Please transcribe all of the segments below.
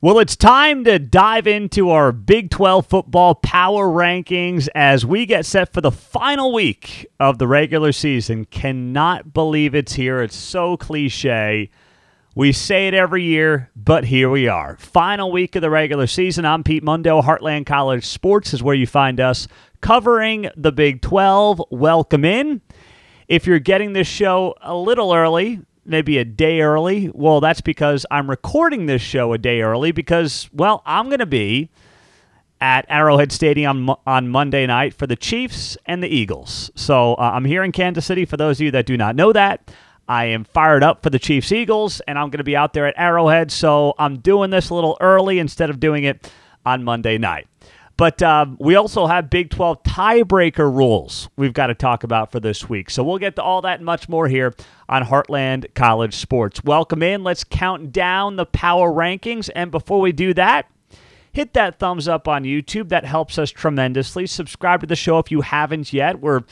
Well, it's time to dive into our Big 12 football power rankings as we get set for the final week of the regular season. Cannot believe it's here. It's so cliche. We say it every year, but here we are. Final week of the regular season. I'm Pete Mundo. Heartland College Sports is where you find us covering the Big 12. Welcome in. If you're getting this show a little early, maybe a day early. Well, that's because I'm recording this show a day early because, well, I'm going to be at Arrowhead Stadium on Monday night for the Chiefs and the Eagles. So uh, I'm here in Kansas City. For those of you that do not know that, I am fired up for the Chiefs Eagles, and I'm going to be out there at Arrowhead. So I'm doing this a little early instead of doing it on Monday night. But um, we also have Big 12 tiebreaker rules we've got to talk about for this week. So we'll get to all that and much more here on Heartland College Sports. Welcome in. Let's count down the power rankings. And before we do that, hit that thumbs up on YouTube. That helps us tremendously. Subscribe to the show if you haven't yet. We're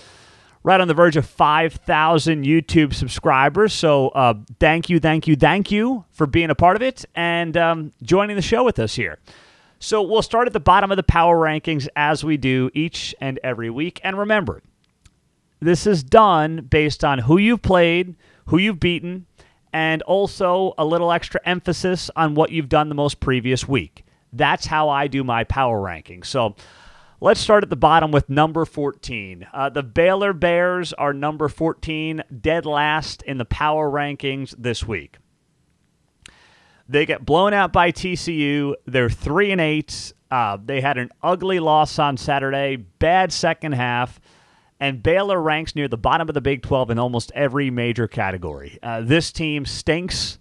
right on the verge of 5,000 YouTube subscribers. So uh, thank you, thank you, thank you for being a part of it and um, joining the show with us here. So we'll start at the bottom of the power rankings as we do each and every week. And remember, this is done based on who you've played, who you've beaten, and also a little extra emphasis on what you've done the most previous week. That's how I do my power ranking. So let's start at the bottom with number 14. Uh, the Baylor Bears are number 14, dead last in the power rankings this week. They get blown out by TCU. They're three and eight. Uh, they had an ugly loss on Saturday, bad second half, and Baylor ranks near the bottom of the Big 12 in almost every major category. Uh, this team stinks,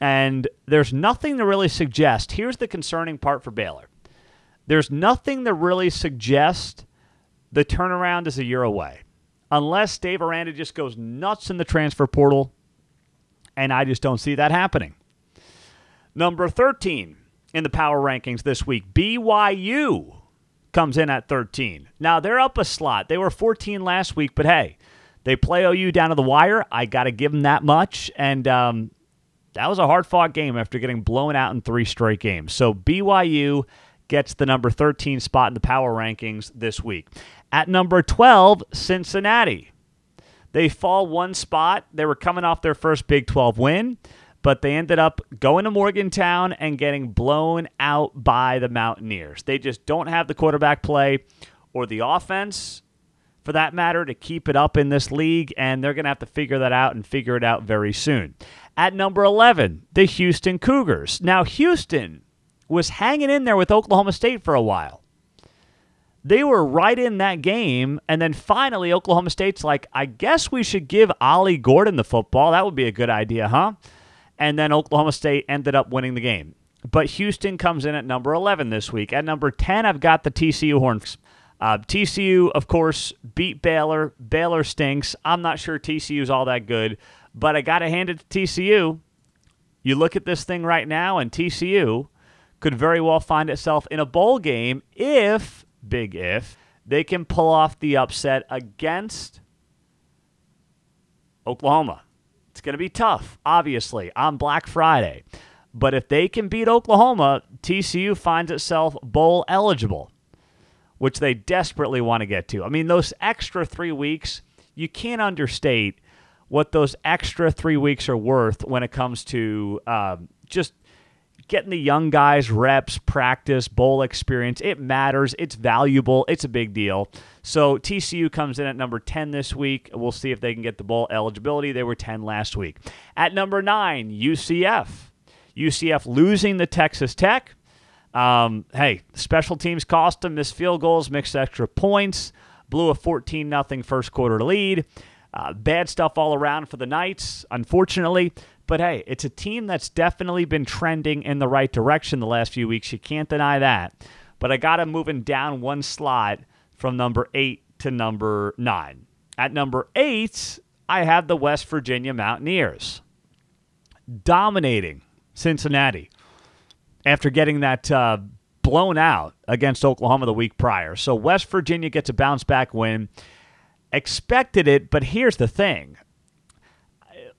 and there's nothing to really suggest. Here's the concerning part for Baylor there's nothing to really suggest the turnaround is a year away, unless Dave Aranda just goes nuts in the transfer portal, and I just don't see that happening. Number 13 in the power rankings this week, BYU comes in at 13. Now, they're up a slot. They were 14 last week, but hey, they play OU down to the wire. I got to give them that much. And um, that was a hard fought game after getting blown out in three straight games. So BYU gets the number 13 spot in the power rankings this week. At number 12, Cincinnati. They fall one spot. They were coming off their first Big 12 win but they ended up going to Morgantown and getting blown out by the Mountaineers. They just don't have the quarterback play or the offense, for that matter, to keep it up in this league, and they're going to have to figure that out and figure it out very soon. At number 11, the Houston Cougars. Now, Houston was hanging in there with Oklahoma State for a while. They were right in that game, and then finally, Oklahoma State's like, I guess we should give Ollie Gordon the football. That would be a good idea, huh? And then Oklahoma State ended up winning the game. But Houston comes in at number 11 this week. At number 10, I've got the TCU Horns. Uh, TCU, of course, beat Baylor. Baylor stinks. I'm not sure TCU is all that good, but I got to hand it to TCU. You look at this thing right now, and TCU could very well find itself in a bowl game if, big if, they can pull off the upset against Oklahoma. It's going to be tough, obviously, on Black Friday. But if they can beat Oklahoma, TCU finds itself bowl eligible, which they desperately want to get to. I mean, those extra three weeks, you can't understate what those extra three weeks are worth when it comes to um, just getting the young guys reps, practice, bowl experience. It matters. It's valuable. It's a big deal. So TCU comes in at number 10 this week. We'll see if they can get the bowl eligibility. They were 10 last week. At number 9, UCF. UCF losing the Texas Tech. Um, hey, special teams cost them, missed field goals, mixed extra points, blew a 14 0 first quarter lead. Uh, bad stuff all around for the Knights, unfortunately. But hey, it's a team that's definitely been trending in the right direction the last few weeks. You can't deny that. But I got them moving down one slot from number eight to number nine. At number eight, I have the West Virginia Mountaineers dominating Cincinnati after getting that uh, blown out against Oklahoma the week prior. So West Virginia gets a bounce back win. Expected it, but here's the thing.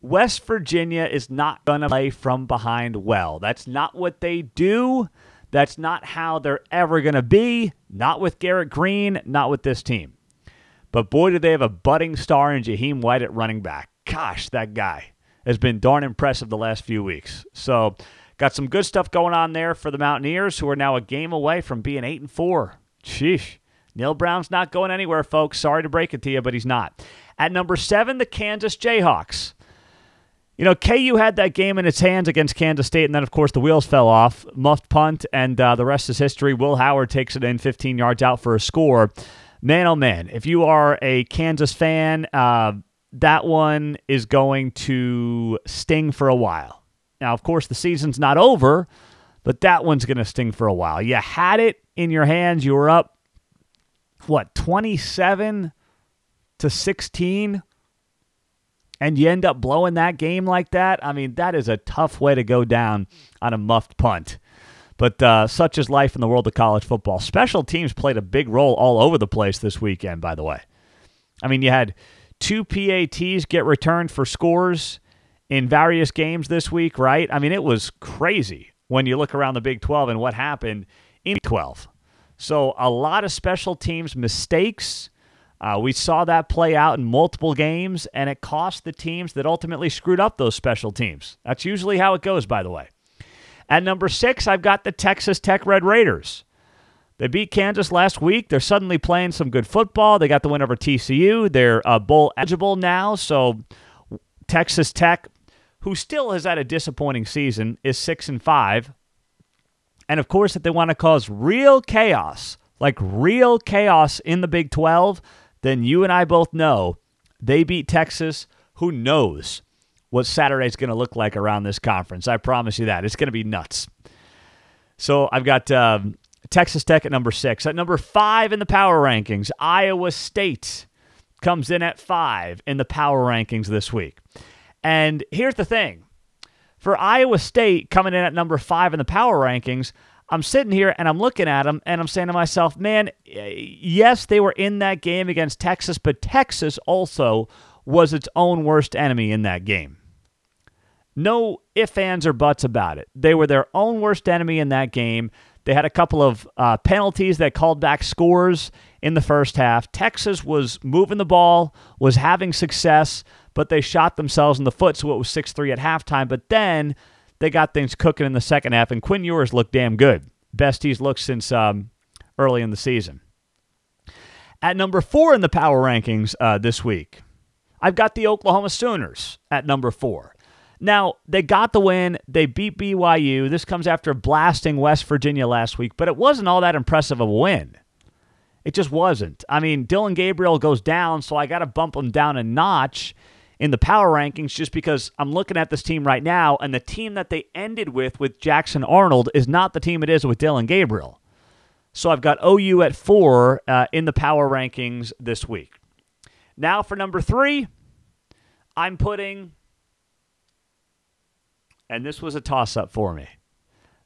West Virginia is not going to play from behind well. That's not what they do. That's not how they're ever going to be. Not with Garrett Greene, not with this team. But boy, do they have a budding star in Jahiem White at running back. Gosh, that guy has been darn impressive the last few weeks. So, got some good stuff going on there for the Mountaineers, who are now a game away from being eight and four. Sheesh. Neal Brown's not going anywhere, folks. Sorry to break it to you, but he's not. At number seven, the Kansas Jayhawks. You know, KU had that game in its hands against Kansas State, and then, of course, the wheels fell off. Muffed punt, and uh, the rest is history. Will Howard takes it in 15 yards out for a score. Man, oh man, if you are a Kansas fan, uh, that one is going to sting for a while. Now, of course, the season's not over, but that one's going to sting for a while. You had it in your hands. You were up, what, 27 to 16? And you end up blowing that game like that? I mean, that is a tough way to go down on a muffed punt. But uh, such is life in the world of college football. Special teams played a big role all over the place this weekend, by the way. I mean, you had two PATs get returned for scores in various games this week, right? I mean, it was crazy when you look around the Big 12 and what happened in 12. So, a lot of special teams mistakes. Uh, we saw that play out in multiple games, and it cost the teams that ultimately screwed up those special teams. That's usually how it goes, by the way. At number six, I've got the Texas Tech Red Raiders. They beat Kansas last week. They're suddenly playing some good football. They got the win over TCU. They're uh, bowl eligible now. So Texas Tech, who still has had a disappointing season, is six and five. And of course, if they want to cause real chaos, like real chaos in the Big 12, then you and I both know they beat Texas. Who knows? what Saturday's going to look like around this conference. I promise you that. It's going to be nuts. So I've got um, Texas Tech at number six. At number five in the power rankings, Iowa State comes in at five in the power rankings this week. And here's the thing for Iowa State coming in at number five in the power rankings, I'm sitting here and I'm looking at them and I'm saying to myself, man, yes, they were in that game against Texas, but Texas also was its own worst enemy in that game. No ifs, ands, or buts about it. They were their own worst enemy in that game. They had a couple of uh, penalties that called back scores in the first half. Texas was moving the ball, was having success, but they shot themselves in the foot, so it was 6 3 at halftime. But then they got things cooking in the second half, and Quinn Ewers looked damn good. Best he's looked since um, early in the season. At number four in the power rankings uh, this week, I've got the Oklahoma Sooners at number four. Now, they got the win. They beat BYU. This comes after blasting West Virginia last week, but it wasn't all that impressive of a win. It just wasn't. I mean, Dillon Gabriel goes down, so I got to bump him down a notch in the power rankings just because I'm looking at this team right now, and the team that they ended with with Jackson Arnold is not the team it is with Dillon Gabriel. So I've got OU at four uh, in the power rankings this week. Now for number three, I'm putting and this was a toss up for me.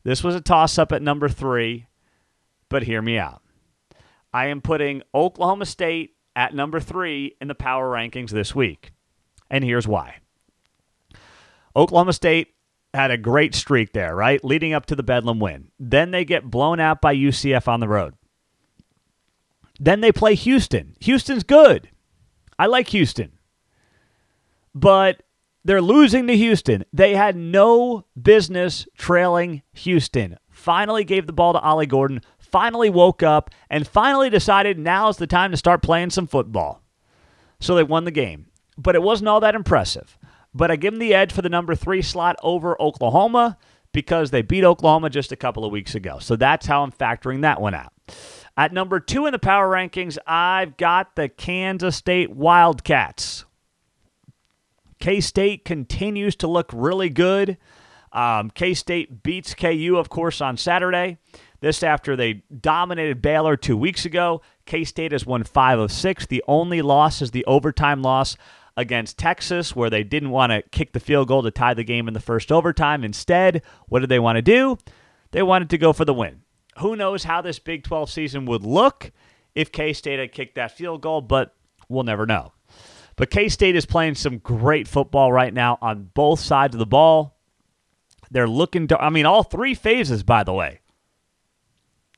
This was a toss up at number three, but hear me out. I am putting Oklahoma State at number three in the power rankings this week. And here's why Oklahoma State had a great streak there, right? Leading up to the Bedlam win. Then they get blown out by UCF on the road. Then they play Houston. Houston's good. I like Houston. But they're losing to Houston. They had no business trailing Houston. Finally gave the ball to Ollie Gordon, finally woke up, and finally decided now is the time to start playing some football. So they won the game. But it wasn't all that impressive. But I give them the edge for the number three slot over Oklahoma because they beat Oklahoma just a couple of weeks ago. So that's how I'm factoring that one out. At number two in the power rankings, I've got the Kansas State Wildcats. K State continues to look really good. Um, K State beats KU, of course, on Saturday. This after they dominated Baylor two weeks ago. K State has won five of six. The only loss is the overtime loss against Texas, where they didn't want to kick the field goal to tie the game in the first overtime. Instead, what did they want to do? They wanted to go for the win. Who knows how this Big 12 season would look if K State had kicked that field goal, but we'll never know. But K State is playing some great football right now on both sides of the ball. They're looking to, I mean, all three phases, by the way.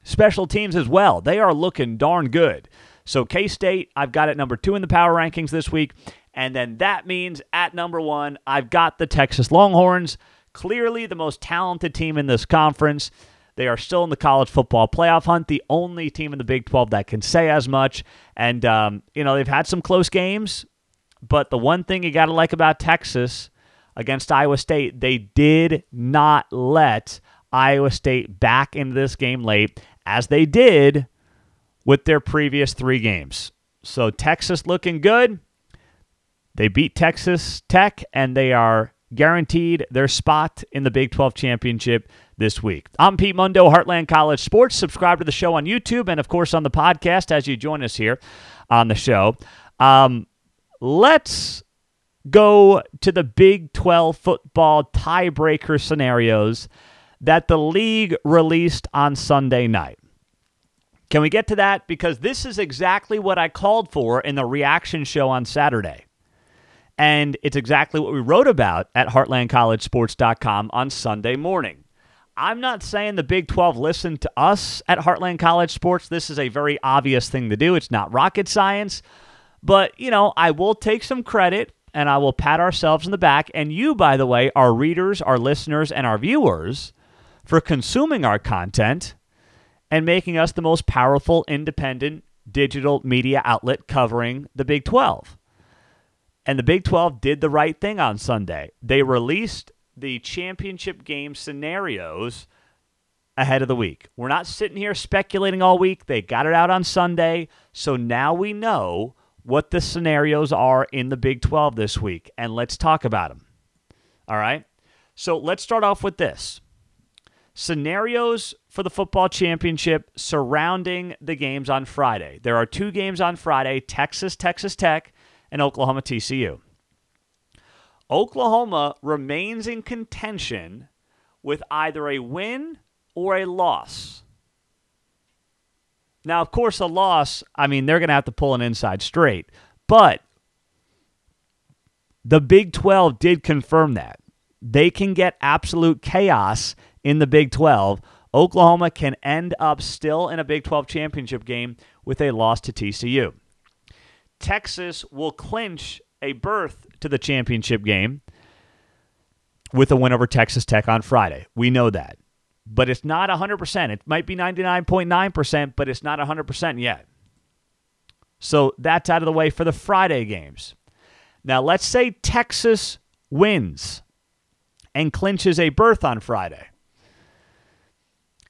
Special teams as well. They are looking darn good. So K State, I've got it number two in the power rankings this week. And then that means at number one, I've got the Texas Longhorns, clearly the most talented team in this conference. They are still in the college football playoff hunt, the only team in the Big 12 that can say as much. And, um, you know, they've had some close games, but the one thing you got to like about Texas against Iowa State, they did not let Iowa State back into this game late, as they did with their previous three games. So Texas looking good. They beat Texas Tech, and they are guaranteed their spot in the Big 12 championship this week. I'm Pete Mundo, Heartland College Sports. Subscribe to the show on YouTube and, of course, on the podcast as you join us here on the show. Um, let's go to the Big 12 football tiebreaker scenarios that the league released on Sunday night. Can we get to that? Because this is exactly what I called for in the reaction show on Saturday. And it's exactly what we wrote about at heartlandcollegesports.com on Sunday morning. I'm not saying the Big 12 listened to us at Heartland College Sports. This is a very obvious thing to do. It's not rocket science. But, you know, I will take some credit and I will pat ourselves in the back. And you, by the way, our readers, our listeners, and our viewers for consuming our content and making us the most powerful independent digital media outlet covering the Big 12. And the Big 12 did the right thing on Sunday. They released the championship game scenarios ahead of the week. We're not sitting here speculating all week. They got it out on Sunday. So now we know what the scenarios are in the Big 12 this week. And let's talk about them. All right. So let's start off with this scenarios for the football championship surrounding the games on Friday. There are two games on Friday Texas, Texas Tech, and Oklahoma, TCU. Oklahoma remains in contention with either a win or a loss. Now, of course, a loss, I mean, they're going to have to pull an inside straight. But the Big 12 did confirm that. They can get absolute chaos in the Big 12. Oklahoma can end up still in a Big 12 championship game with a loss to TCU. Texas will clinch a berth to the championship game with a win over Texas Tech on Friday. We know that. But it's not 100%. It might be 99.9%, but it's not 100% yet. So that's out of the way for the Friday games. Now, let's say Texas wins and clinches a berth on Friday.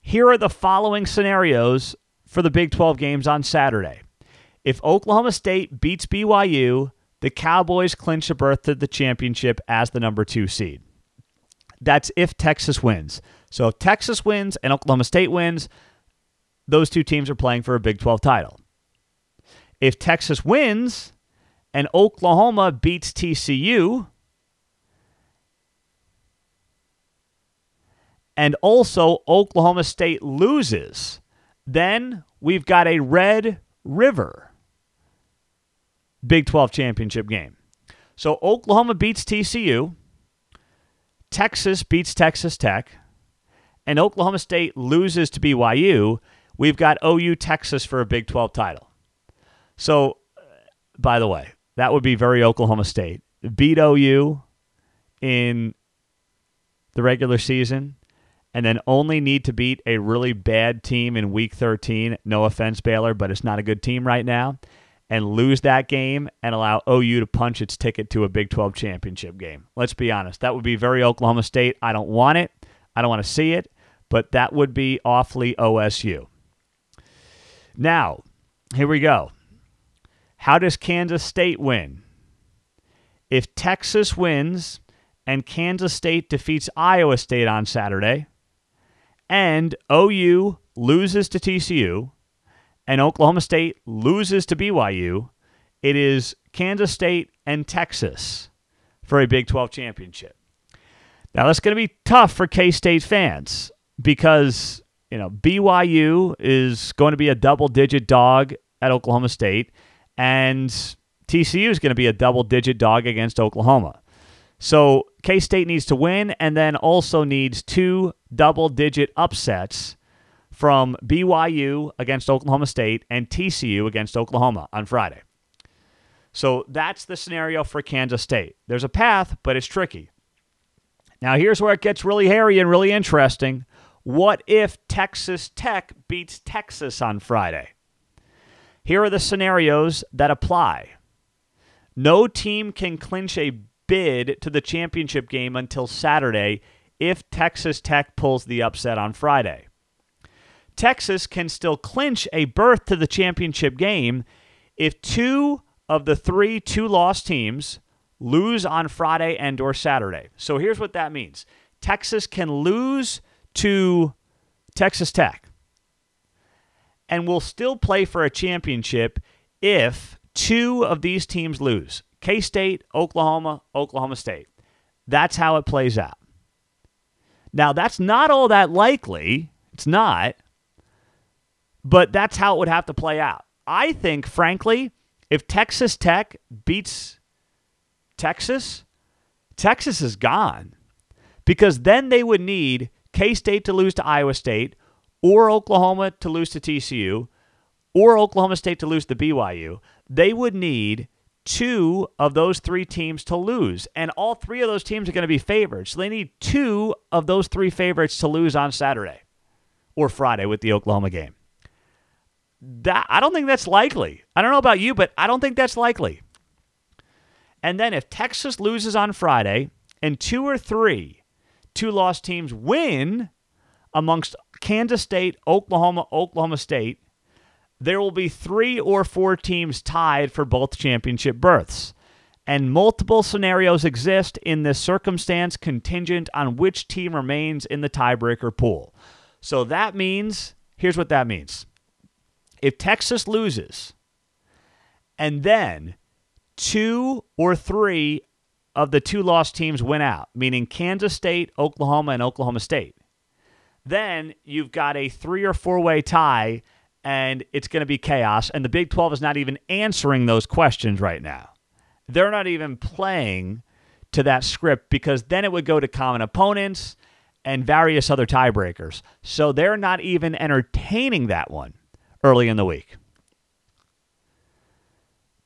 Here are the following scenarios for the Big 12 games on Saturday. If Oklahoma State beats BYU, the Cowboys clinch a berth to the championship as the number two seed. That's if Texas wins. So if Texas wins and Oklahoma State wins, those two teams are playing for a Big 12 title. If Texas wins and Oklahoma beats TCU, and also Oklahoma State loses, then we've got a Red River Big 12 championship game. So Oklahoma beats TCU, Texas beats Texas Tech, and Oklahoma State loses to BYU. We've got OU Texas for a Big 12 title. So, uh, by the way, that would be very Oklahoma State. Beat OU in the regular season and then only need to beat a really bad team in week 13. No offense, Baylor, but it's not a good team right now. And lose that game and allow OU to punch its ticket to a Big 12 championship game. Let's be honest. That would be very Oklahoma State. I don't want it. I don't want to see it, but that would be awfully OSU. Now, here we go. How does Kansas State win? If Texas wins and Kansas State defeats Iowa State on Saturday, and OU loses to TCU and Oklahoma State loses to BYU, it is Kansas State and Texas for a Big 12 championship. Now, that's going to be tough for K State fans because, you know, BYU is going to be a double digit dog at Oklahoma State, and TCU is going to be a double digit dog against Oklahoma. So K State needs to win and then also needs two double digit upsets from BYU against Oklahoma State and TCU against Oklahoma on Friday. So that's the scenario for Kansas State. There's a path, but it's tricky. Now, here's where it gets really hairy and really interesting. What if Texas Tech beats Texas on Friday? Here are the scenarios that apply. No team can clinch a bid to the championship game until Saturday if Texas Tech pulls the upset on Friday. Texas can still clinch a berth to the championship game if two of the three two-loss teams lose on Friday and or Saturday. So here's what that means. Texas can lose to Texas Tech and will still play for a championship if two of these teams lose. K State, Oklahoma, Oklahoma State. That's how it plays out. Now, that's not all that likely. It's not. But that's how it would have to play out. I think, frankly, if Texas Tech beats Texas, Texas is gone because then they would need K State to lose to Iowa State or Oklahoma to lose to TCU or Oklahoma State to lose to BYU. They would need two of those three teams to lose. And all three of those teams are going to be favorites. So they need two of those three favorites to lose on Saturday or Friday with the Oklahoma game. That I don't think that's likely. I don't know about you, but I don't think that's likely. And then if Texas loses on Friday and two or three two loss teams win amongst Kansas State, Oklahoma, Oklahoma State, there will be three or four teams tied for both championship berths. And multiple scenarios exist in this circumstance contingent on which team remains in the tiebreaker pool. So that means here's what that means. If Texas loses, and then two or three of the two lost teams win out, meaning Kansas State, Oklahoma, and Oklahoma State, then you've got a three or four way tie and it's going to be chaos. And the Big 12 is not even answering those questions right now. They're not even playing to that script because then it would go to common opponents and various other tiebreakers. So they're not even entertaining that one early in the week.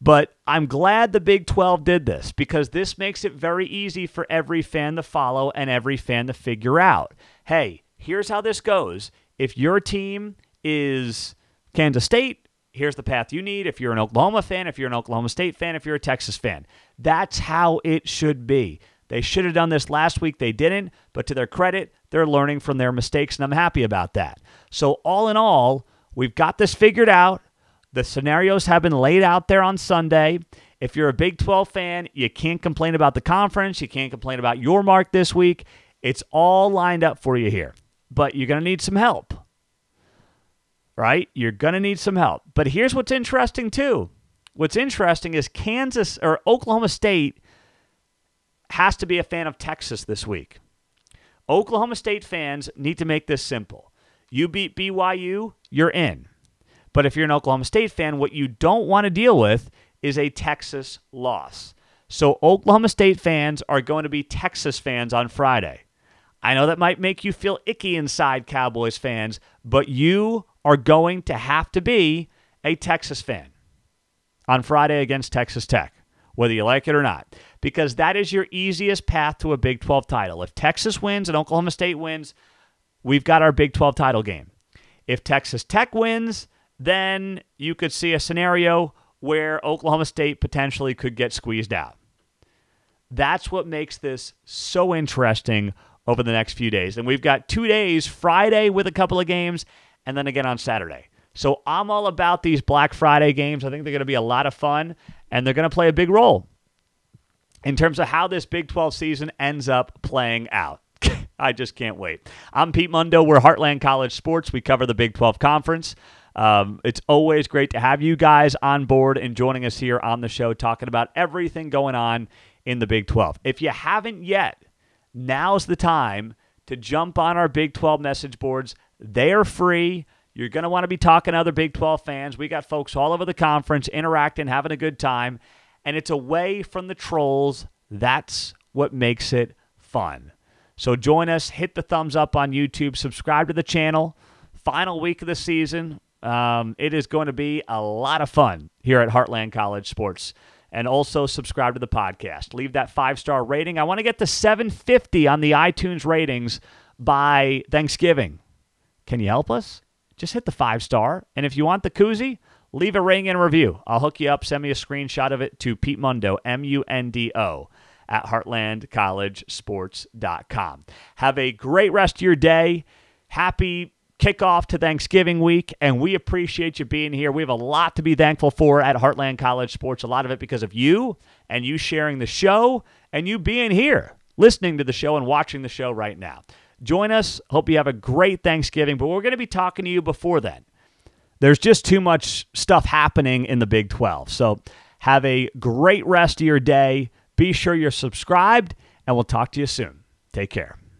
But I'm glad the Big 12 did this because this makes it very easy for every fan to follow and every fan to figure out hey, here's how this goes. If your team is Kansas State, here's the path you need if you're an Oklahoma fan, if you're an Oklahoma State fan, if you're a Texas fan. That's how it should be. They should have done this last week. They didn't, but to their credit, they're learning from their mistakes, and I'm happy about that. So, all in all, we've got this figured out. The scenarios have been laid out there on Sunday. If you're a Big 12 fan, you can't complain about the conference. You can't complain about your mark this week. It's all lined up for you here. But you're going to need some help right? You're going to need some help. But here's what's interesting, too. What's interesting is Kansas or Oklahoma State has to be a fan of Texas this week. Oklahoma State fans need to make this simple. You beat BYU, you're in. But if you're an Oklahoma State fan, what you don't want to deal with is a Texas loss. So Oklahoma State fans are going to be Texas fans on Friday. I know that might make you feel icky inside, Cowboys fans, but you are going to have to be a Texas fan on Friday against Texas Tech, whether you like it or not, because that is your easiest path to a Big 12 title. If Texas wins and Oklahoma State wins, we've got our Big 12 title game. If Texas Tech wins, then you could see a scenario where Oklahoma State potentially could get squeezed out. That's what makes this so interesting over the next few days. And we've got two days Friday with a couple of games, and then again on Saturday. So I'm all about these Black Friday games. I think they're going to be a lot of fun, and they're going to play a big role in terms of how this Big 12 season ends up playing out. I just can't wait. I'm Pete Mundo. We're Heartland College Sports. We cover the Big 12 Conference. Um, it's always great to have you guys on board and joining us here on the show, talking about everything going on in the Big 12. If you haven't yet, now's the time to jump on our Big 12 message boards. They are free. You're going to want to be talking to other Big 12 fans. We got folks all over the conference interacting, having a good time. and it's away from the trolls. That's what makes it fun. So join us, hit the thumbs up on YouTube, subscribe to the channel. Final week of the season. Um, it is going to be a lot of fun here at Heartland College Sports. And also subscribe to the podcast. Leave that five star rating. I want to get to 750 on the iTunes ratings by Thanksgiving. Can you help us? Just hit the five star. And if you want the koozie, leave a ring and review. I'll hook you up. Send me a screenshot of it to Pete Mundo, M U N D O, at heartlandcollegesports.com. Have a great rest of your day. Happy kickoff to Thanksgiving week, and we appreciate you being here. We have a lot to be thankful for at Heartland College Sports, a lot of it because of you and you sharing the show and you being here, listening to the show and watching the show right now. Join us. Hope you have a great Thanksgiving, but we're going to be talking to you before then. There's just too much stuff happening in the Big 12. So have a great rest of your day. Be sure you're subscribed, and we'll talk to you soon. Take care.